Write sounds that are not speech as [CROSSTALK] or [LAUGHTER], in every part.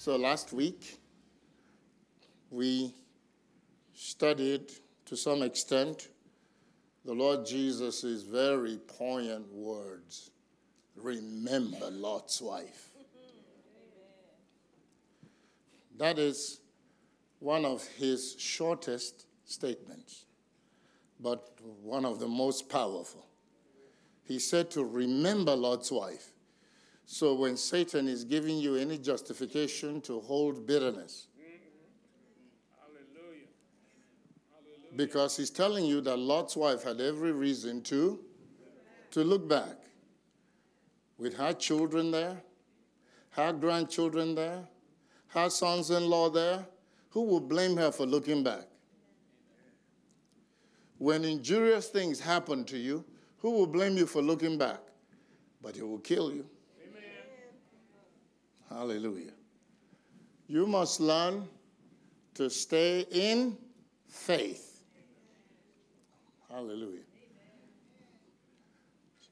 So last week, we studied to some extent the Lord Jesus' very poignant words Remember Lot's wife. That is one of his shortest statements, but one of the most powerful. He said to remember Lot's wife. So when Satan is giving you any justification to hold bitterness, because he's telling you that Lot's wife had every reason to to look back with her children there, her grandchildren there, her sons-in-law there, who will blame her for looking back? When injurious things happen to you, who will blame you for looking back? But it will kill you. Hallelujah. You must learn to stay in faith. Hallelujah.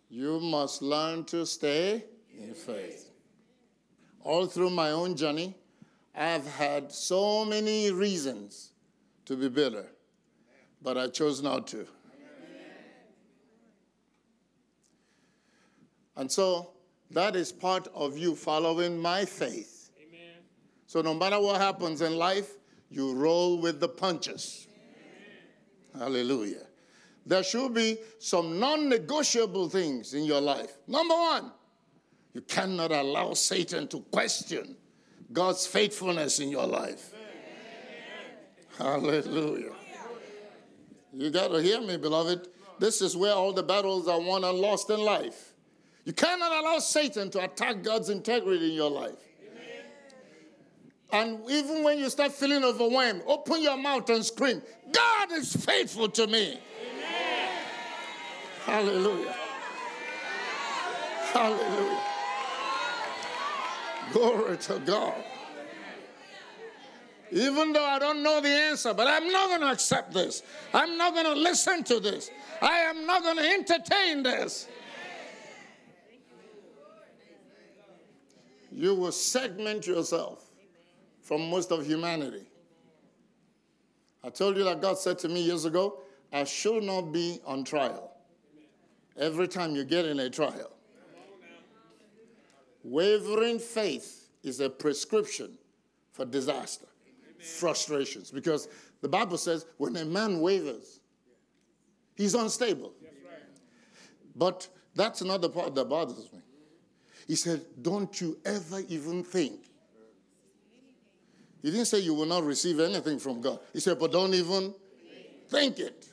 You must learn to stay in faith. All through my own journey, I've had so many reasons to be bitter, but I chose not to. And so that is part of you following my faith. Amen. So no matter what happens in life, you roll with the punches. Hallelujah. There should be some non negotiable things in your life. Number one, you cannot allow Satan to question God's faithfulness in your life. Hallelujah. You got to hear me, beloved. This is where all the battles are won and lost in life. You cannot allow Satan to attack God's integrity in your life. And even when you start feeling overwhelmed, open your mouth and scream, God is faithful to me. Hallelujah. Hallelujah. Glory to God. Even though I don't know the answer, but I'm not going to accept this. I'm not going to listen to this. I am not going to entertain this. You will segment yourself from most of humanity. I told you that God said to me years ago, I should not be on trial every time you get in a trial. Wavering faith is a prescription for disaster, frustrations, because the Bible says when a man wavers, he's unstable. But that's another part that bothers me. He said, Don't you ever even think. He didn't say you will not receive anything from God. He said, But don't even think it.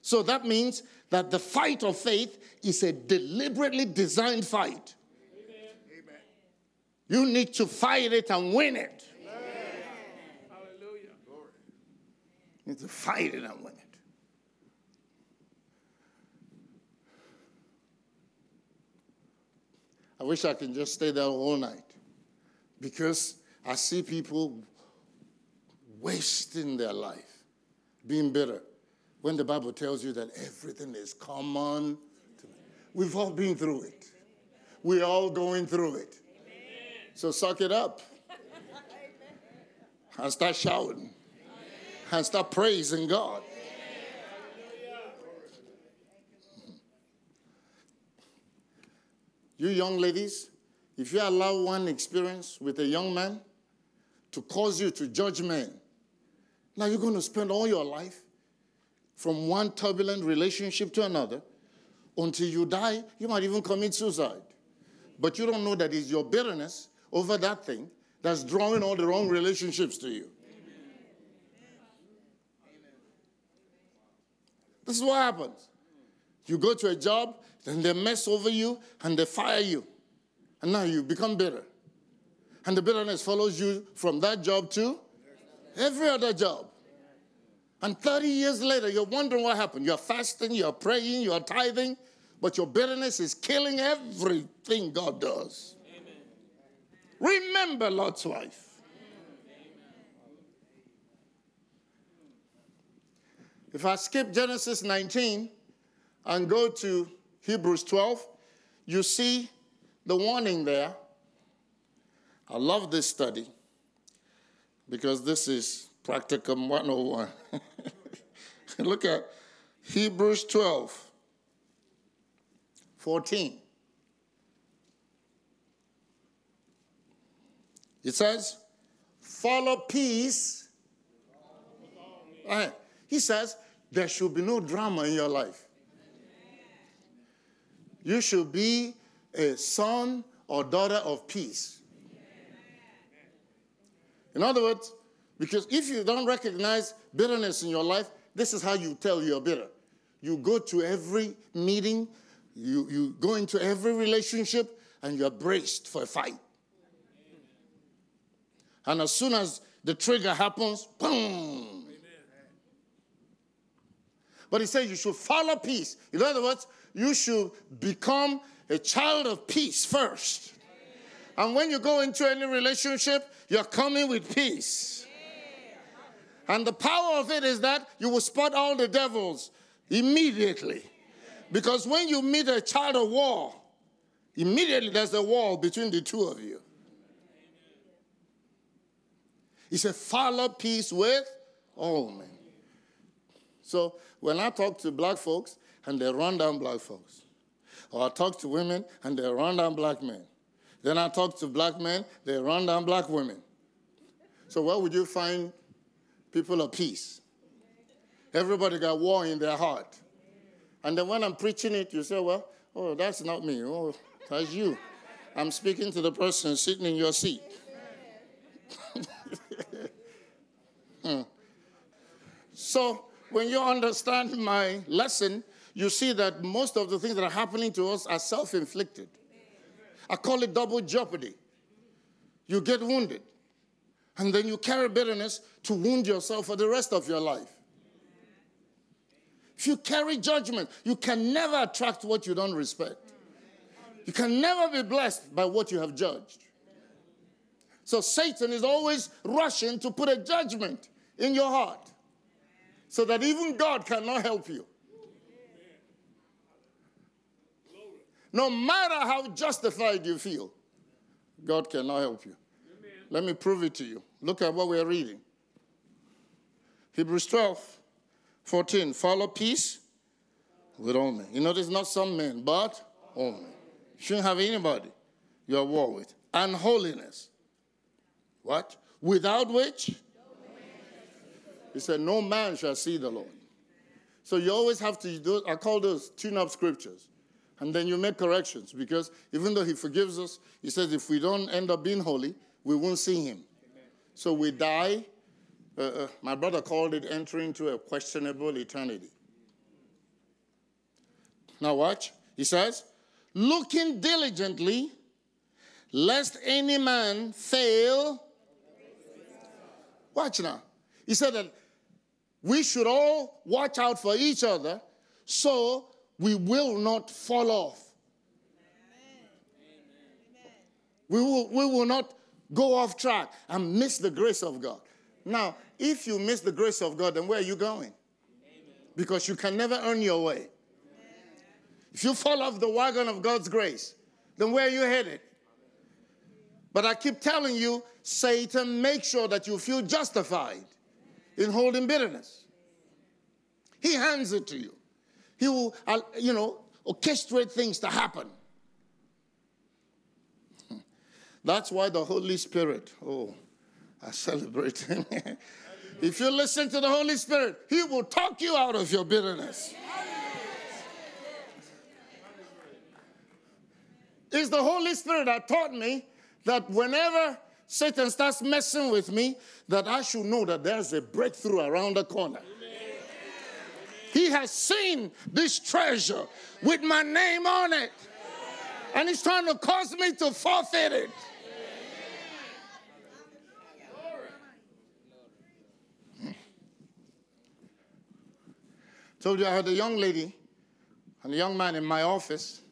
So that means that the fight of faith is a deliberately designed fight. You need to fight it and win it. Hallelujah. You need to fight it and win it. I wish I could just stay there all night because I see people wasting their life, being bitter, when the Bible tells you that everything is common. We've all been through it. We're all going through it. So suck it up and start shouting and start praising God. You young ladies, if you allow one experience with a young man to cause you to judge men, now you're going to spend all your life from one turbulent relationship to another until you die. You might even commit suicide. But you don't know that it's your bitterness over that thing that's drawing all the wrong relationships to you. This is what happens. You go to a job, then they mess over you and they fire you. And now you become bitter. And the bitterness follows you from that job to every other job. And 30 years later, you're wondering what happened. You're fasting, you're praying, you're tithing, but your bitterness is killing everything God does. Remember Lot's wife. If I skip Genesis 19 and go to Hebrews 12, you see the warning there. I love this study because this is practicum 101. [LAUGHS] Look at Hebrews 12, 14. It says, follow peace. Right. He says, there should be no drama in your life. You should be a son or daughter of peace. In other words, because if you don't recognize bitterness in your life, this is how you tell you're bitter. You go to every meeting, you, you go into every relationship, and you're braced for a fight. And as soon as the trigger happens, boom. But he says you should follow peace. In other words, you should become a child of peace first. And when you go into any relationship, you're coming with peace. And the power of it is that you will spot all the devils immediately. Because when you meet a child of war, immediately there's a wall between the two of you. He said, follow peace with all men. So when I talk to black folks and they run down black folks, or I talk to women and they run down black men, then I talk to black men, they run down black women. So where would you find people of peace? Everybody got war in their heart. And then when I'm preaching it, you say, well, oh, that's not me. Oh, that's you. I'm speaking to the person sitting in your seat. [LAUGHS] Hmm. So when you understand my lesson, you see that most of the things that are happening to us are self inflicted. I call it double jeopardy. You get wounded, and then you carry bitterness to wound yourself for the rest of your life. If you carry judgment, you can never attract what you don't respect. You can never be blessed by what you have judged. So Satan is always rushing to put a judgment in your heart so that even God cannot help you. No matter how justified you feel, God cannot help you. Let me prove it to you. Look at what we're reading. Hebrews 12, 14. Follow peace with all men. You know, notice not some men, but all men. You shouldn't have anybody you're war with. And holiness. What? Without which? He said, No man shall see the Lord. So you always have to do, I call those tune up scriptures. And then you make corrections because even though He forgives us, He says if we don't end up being holy, we won't see Him. So we die. Uh, uh, my brother called it entering into a questionable eternity. Now, watch. He says, looking diligently, lest any man fail. Watch now. He said that we should all watch out for each other so we will not fall off. We will, we will not go off track and miss the grace of God. Now, if you miss the grace of God, then where are you going? Because you can never earn your way. If you fall off the wagon of God's grace, then where are you headed? But I keep telling you, Satan, make sure that you feel justified in holding bitterness. He hands it to you. He will, you know, orchestrate things to happen. [LAUGHS] That's why the Holy Spirit, oh, I celebrate him. [LAUGHS] if you listen to the Holy Spirit, he will talk you out of your bitterness. It's the Holy Spirit that taught me that whenever Satan starts messing with me, that I should know that there's a breakthrough around the corner. He has seen this treasure with my name on it. And he's trying to cause me to forfeit it. Told you I had a young lady and a young man in my office.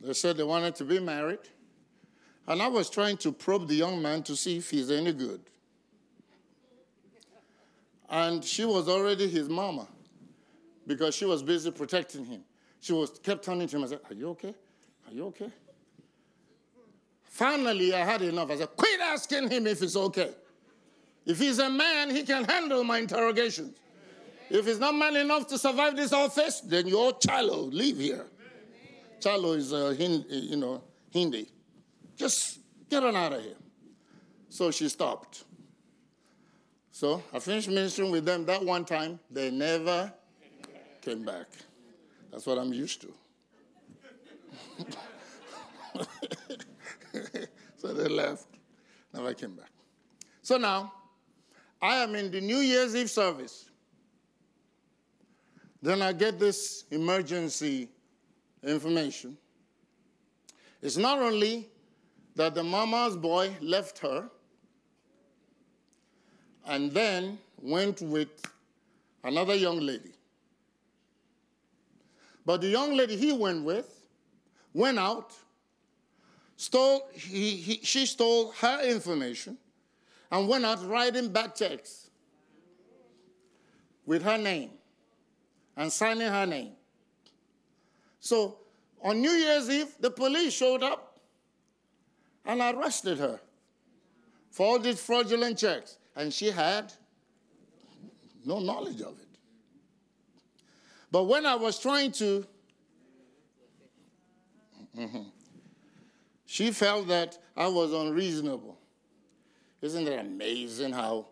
They said they wanted to be married. And I was trying to probe the young man to see if he's any good. And she was already his mama because she was busy protecting him. She was kept turning to him and said, Are you okay? Are you okay? Finally, I had enough. I said, Quit asking him if it's okay. If he's a man, he can handle my interrogations. If he's not man enough to survive this office, then your child leave here. Chalo is uh, Hind, you know, Hindi. Just get on out of here. So she stopped. So I finished ministering with them that one time. They never came back. That's what I'm used to. [LAUGHS] so they left, never came back. So now, I am in the New Year's Eve service. Then I get this emergency information. It's not only that the mama's boy left her and then went with another young lady. But the young lady he went with went out, stole, he, he, she stole her information, and went out writing bad checks with her name and signing her name. So on New Year's Eve, the police showed up and arrested her for all these fraudulent checks. And she had no knowledge of it. But when I was trying to, Mhm. she felt that I was unreasonable. Isn't it amazing how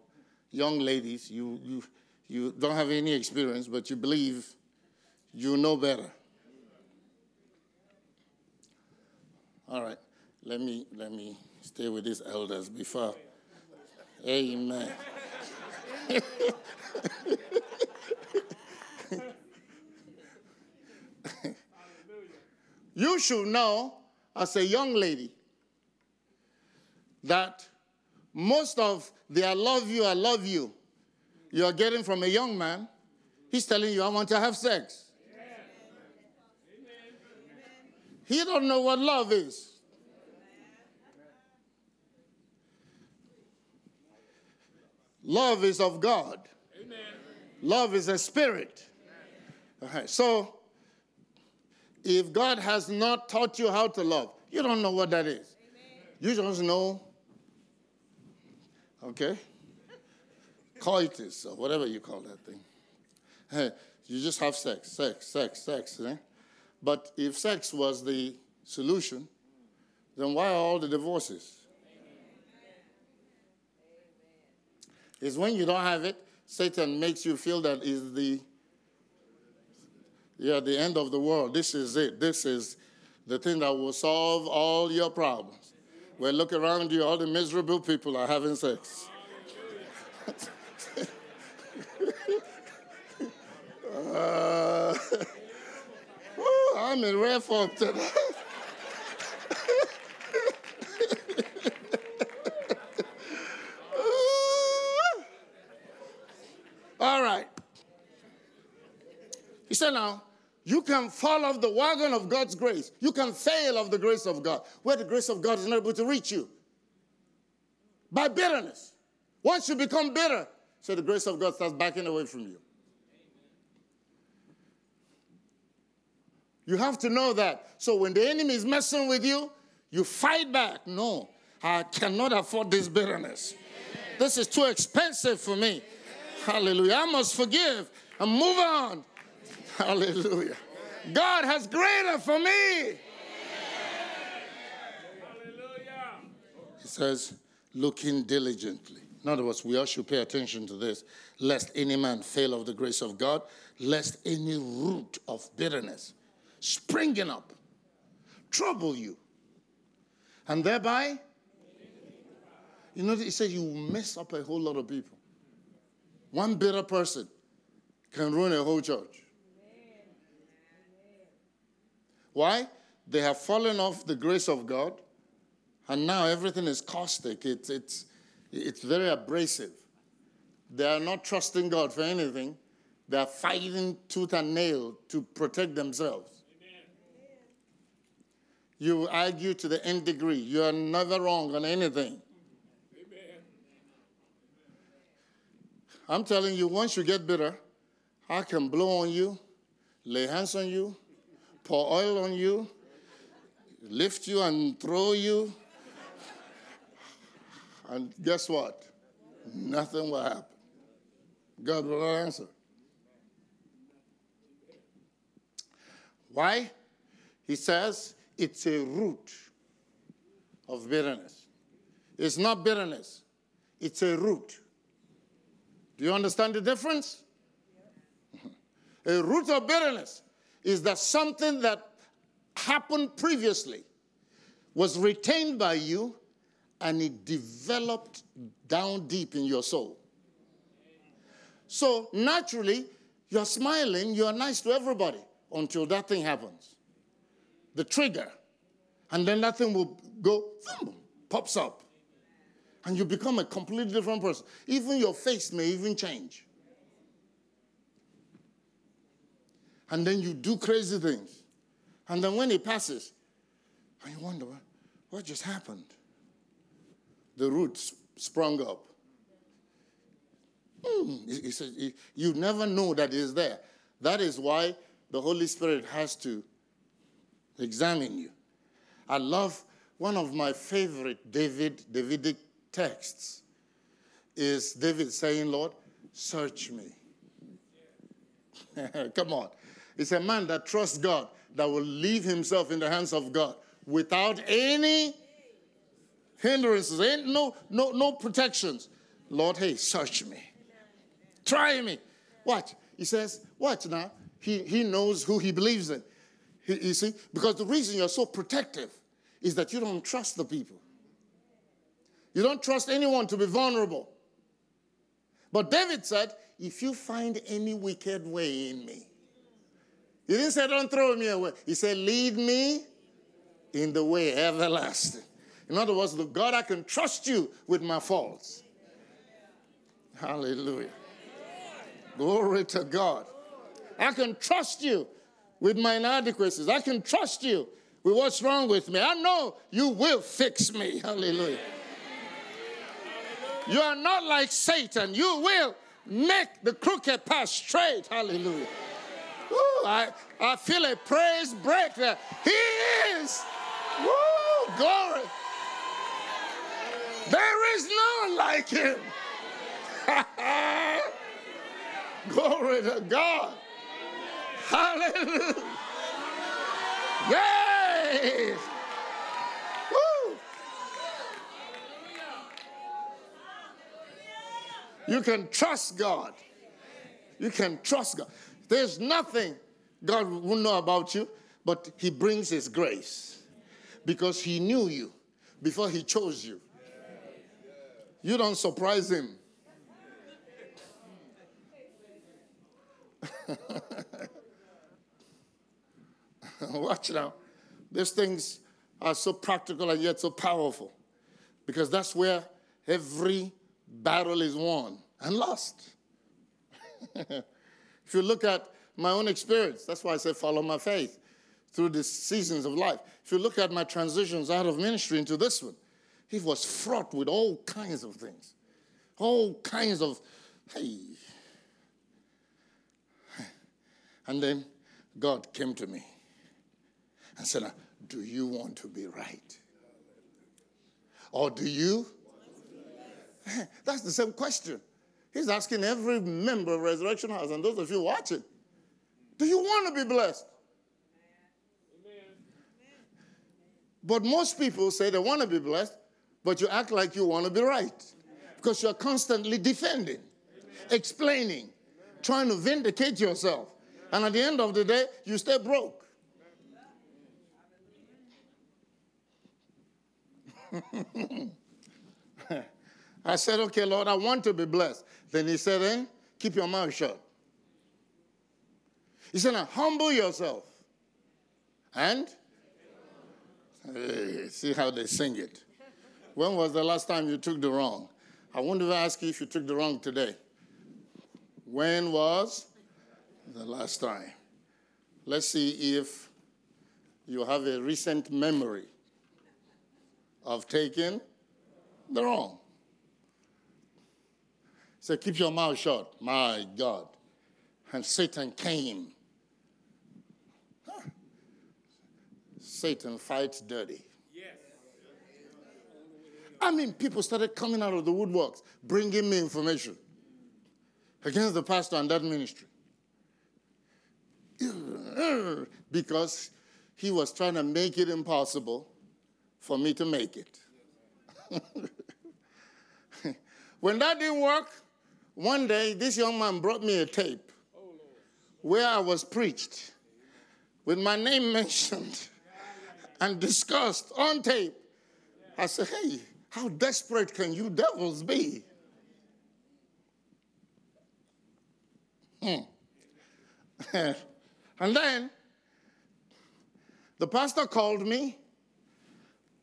young ladies, you, you, you don't have any experience, but you believe you know better? All right, let me let me stay with these elders before. Amen. [LAUGHS] you should know, as a young lady, that most of the I love you, I love you you're getting from a young man, he's telling you, I want to have sex. He don't know what love is. Love is of God. Love is a spirit. Okay, So, if God has not taught you how to love, you don't know what that is. You just know, okay, coitus or whatever you call that thing. Hey, you just have sex, sex, sex, sex. Eh? But if sex was the solution, then why are all the divorces? It's when you don't have it, Satan makes you feel that is the yeah, the end of the world. This is it. This is the thing that will solve all your problems. Well, look around you, all the miserable people are having sex. [LAUGHS] Uh, [LAUGHS] I'm in rare form today. All right. He said, now, you can fall off the wagon of God's grace. You can fail of the grace of God, where the grace of God is not able to reach you. By bitterness. Once you become bitter, so the grace of God starts backing away from you. You have to know that. So when the enemy is messing with you, you fight back. No, I cannot afford this bitterness. This is too expensive for me. Hallelujah. I must forgive and move on. [LAUGHS] Hallelujah. God has greater for me. He says, looking diligently. In other words, we all should pay attention to this, lest any man fail of the grace of God, lest any root of bitterness springing up trouble you. And thereby, you know, he said you mess up a whole lot of people. One bitter person can ruin a whole church. Why? They have fallen off the grace of God, and now everything is caustic. It's, it's, it's very abrasive. They are not trusting God for anything, They're fighting tooth and nail to protect themselves. You argue to the nth degree. You are never wrong on anything. I'm telling you, once you get bitter, I can blow on you, lay hands on you, pour oil on you, lift you and throw you. And guess what? Nothing will happen. God will not answer. Why? He says it's a root of bitterness. It's not bitterness, it's a root. Do you understand the difference? A root of bitterness is that something that happened previously was retained by you and it developed down deep in your soul. So naturally, you're smiling, you're nice to everybody until that thing happens. The trigger. And then that thing will go, boom, pops up. And you become a completely different person. Even your face may even change. And then you do crazy things. And then when it passes, and you wonder, what just happened? The roots sprung up. Hmm, he said, "You- never know that it's there. That is why the Holy Spirit has to examine you. I love one of my favorite David Davidic texts is David saying, Lord, search me. [LAUGHS] Come on. It's a man that trusts God that will leave himself in the hands of God without any hindrances, no, no, no protections. Lord, hey, search me. Try me. Watch. He says, watch now. He, he knows who he believes in. He- you see, because the reason you're so protective is that you don't trust the people. You don't trust anyone to be vulnerable. But David said, if you find any wicked way in me, he didn't say, don't throw me away. He said, lead me in the way everlasting. In other words, look, God, I can trust you with my faults. Hallelujah. Glory to God. I can trust you with my inadequacies. I can trust you with what's wrong with me. I know you will fix me. Hallelujah. You are not like Satan. You will make the crooked path straight. Hallelujah. I, I feel a praise break there. He is. Woo, glory. There is none like him. [LAUGHS] glory to God. Hallelujah. Yes. Woo. You can trust God. You can trust God. There's nothing God will know about you, but He brings His grace because He knew you before He chose you. You don't surprise Him. [LAUGHS] Watch now. These things are so practical and yet so powerful because that's where every battle is won and lost. [LAUGHS] if you look at my own experience, that's why I say follow my faith through the seasons of life. If you look at my transitions out of ministry into this one, it was fraught with all kinds of things, all kinds of, hey. And then God came to me and said, Do you want to be right? Or do you? [LAUGHS] That's the same question. He's asking every member of Resurrection House and those of you watching Do you want to be blessed? Amen. But most people say they want to be blessed, but you act like you want to be right because you're constantly defending, explaining, trying to vindicate yourself. And at the end of the day, you stay broke. [LAUGHS] I said, Okay, Lord, I want to be blessed. Then he said, Then keep your mouth shut. He said, Now humble yourself. And Hey, see how they sing it. When was the last time you took the wrong? I won't ask you if you took the wrong today. When was the last time. Let's see if you have a recent memory of taking the wrong. So keep your mouth shut, my God. And Satan came. Huh. Satan fights dirty. Yes. I mean, people started coming out of the woodworks, bringing me information against the pastor and that ministry. [CLEARS THROAT] Because he was trying to make it impossible for me to make it. [LAUGHS] when that didn't work, one day this young man brought me a tape where I was preached with my name [LAUGHS] mentioned and discussed on tape. I said, hey, how desperate can you devils be? Hmm. [LAUGHS] and then the pastor called me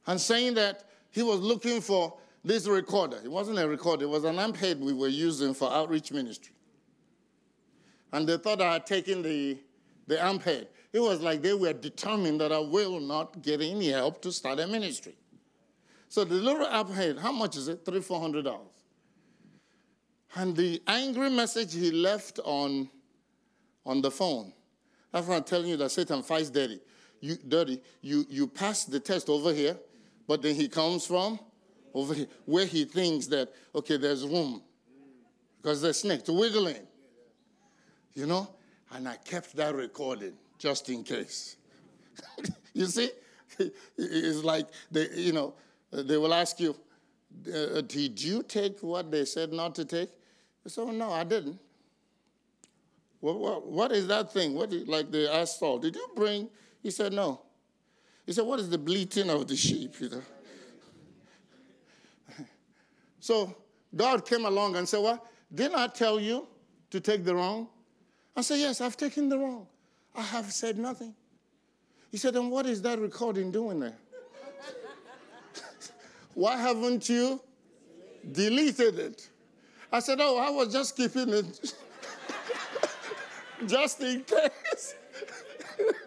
and saying that he was looking for this recorder. It wasn't a recorder, it was an amp head we were using for outreach ministry. And they thought I had taken the, the amp head. It was like they were determined that I will not get any help to start a ministry. So the little amp head, how much is it? Three, four hundred dollars. And the angry message he left on, on the phone. That's why I'm telling you that Satan fights dirty. You dirty. You you pass the test over here, but then he comes from over here where he thinks that okay, there's room. Because there's snake in. You know? And I kept that recording just in case. [LAUGHS] you see? [LAUGHS] It's like they, you know, they will ask you, uh, did you take what they said not to take? So no, I didn't. What, what, what is that thing? What is, like they asked Saul, did you bring? He said no. He said, what is the bleating of the sheep? You know? So God came along and said, what? Didn't I tell you to take the wrong? I said, yes, I've taken the wrong. I have said nothing. He said, then what is that recording doing there? [LAUGHS] Why haven't you deleted it? I said, Oh, I was just keeping it [LAUGHS] just in case. [LAUGHS]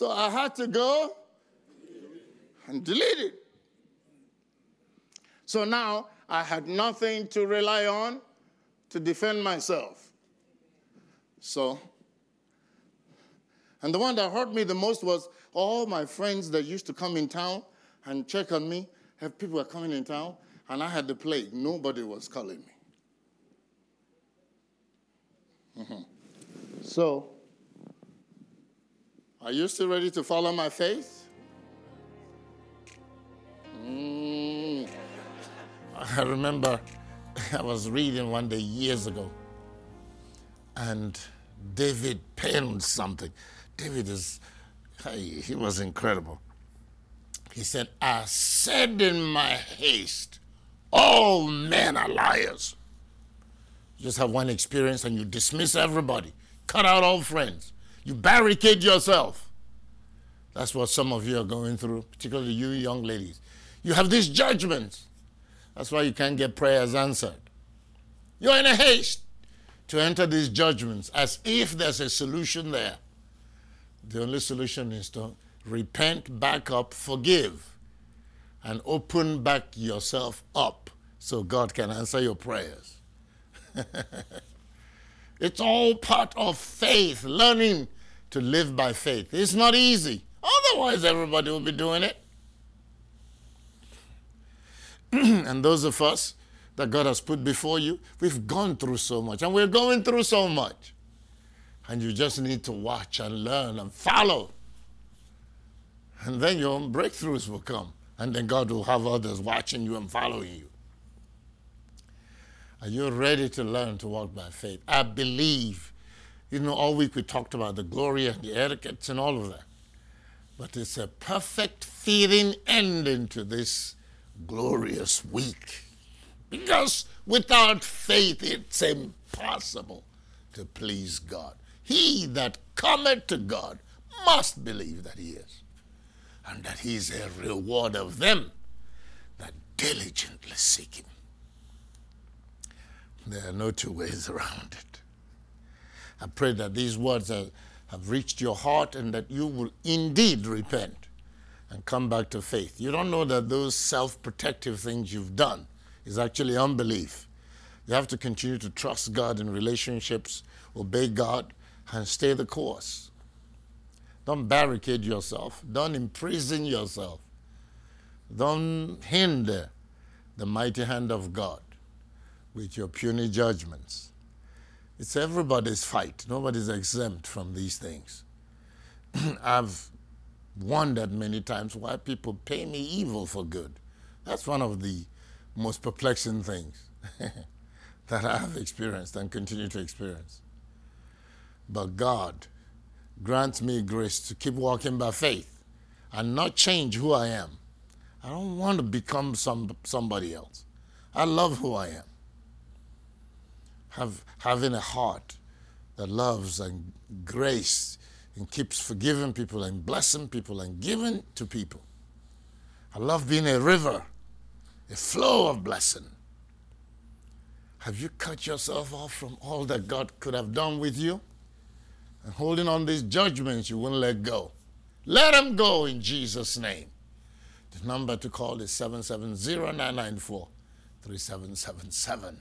so I had to go and delete it. So now I had nothing to rely on to defend myself. So, and the one that hurt me the most was all my friends that used to come in town and check on me. Have people were coming in town, and I had the plague. Nobody was calling me. Mm-hmm. So, are you still ready to follow my faith? Mm. [LAUGHS] I remember [LAUGHS] I was reading one day years ago, and David penned something. David is, hey, he was incredible. He said, I said in my haste, all men are liars. You just have one experience and you dismiss everybody, cut out all friends, you barricade yourself. That's what some of you are going through, particularly you young ladies. You have these judgments. That's why you can't get prayers answered. You're in a haste to enter these judgments as if there's a solution there. The only solution is to repent, back up, forgive, and open back yourself up so God can answer your prayers. [LAUGHS] it's all part of faith, learning to live by faith. It's not easy. Otherwise, everybody will be doing it. [CLEARS THROAT] and those of us that God has put before you, we've gone through so much, and we're going through so much. And you just need to watch and learn and follow. And then your own breakthroughs will come. And then God will have others watching you and following you. Are you ready to learn to walk by faith? I believe. You know, all week we talked about the glory and the etiquettes and all of that. But it's a perfect fitting ending to this glorious week. Because without faith, it's impossible to please God. He that cometh to God must believe that he is, and that he is a reward of them that diligently seek him. There are no two ways around it. I pray that these words have, have reached your heart and that you will indeed repent and come back to faith. You don't know that those self protective things you've done is actually unbelief. You have to continue to trust God in relationships, obey God, and stay the course. Don't barricade yourself, don't imprison yourself, don't hinder the mighty hand of God with your puny judgments. It's everybody's fight. Nobody's exempt from these things. [CLEARS THROAT] I've wondered many times why people pay me evil for good. That's one of the most perplexing things [LAUGHS] that I have experienced and continue to experience. But God grants me grace to keep walking by faith and not change who I am. I don't want to become some, somebody else. I love who I am. Have, having a heart that loves and grace and keeps forgiving people and blessing people and giving to people. I love being a river, a flow of blessing. Have you cut yourself off from all that God could have done with you? And holding on these judgments you won't let go. Let them go in Jesus' name. The number to call is 770 3777.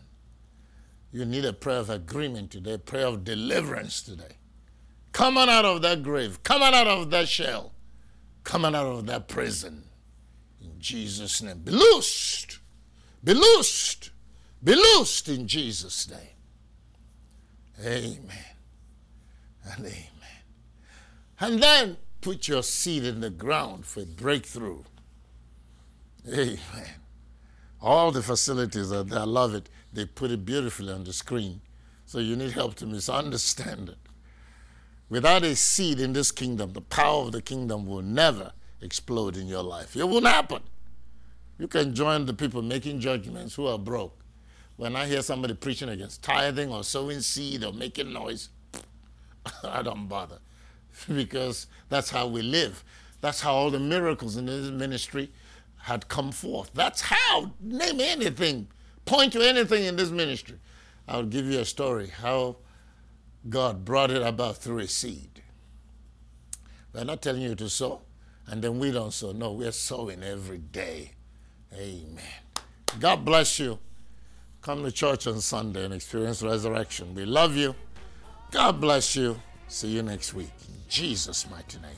You need a prayer of agreement today, prayer of deliverance today. Come on out of that grave. Come on out of that shell. Come on out of that prison. In Jesus' name. Be loosed. Be loosed. Be loosed in Jesus' name. Amen. And amen. And then put your seed in the ground for breakthrough. Amen. All the facilities are there. I love it. They put it beautifully on the screen. So you need help to misunderstand it. Without a seed in this kingdom, the power of the kingdom will never explode in your life. It won't happen. You can join the people making judgments who are broke. When I hear somebody preaching against tithing or sowing seed or making noise, [LAUGHS] I don't bother [LAUGHS] because that's how we live. That's how all the miracles in this ministry had come forth. That's how. Name anything, point to anything in this ministry. I'll give you a story how God brought it about through a seed. We're not telling you to sow, and then we don't sow. No, we're sowing every day. Amen. God bless you. Come to church on Sunday and experience resurrection. We love you. God bless you. See you next week. In Jesus' mighty name.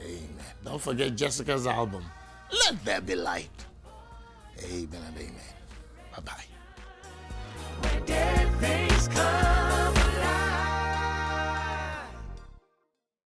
Amen. Don't forget Jessica's album, Let There Be Light. Amen and amen. Bye bye.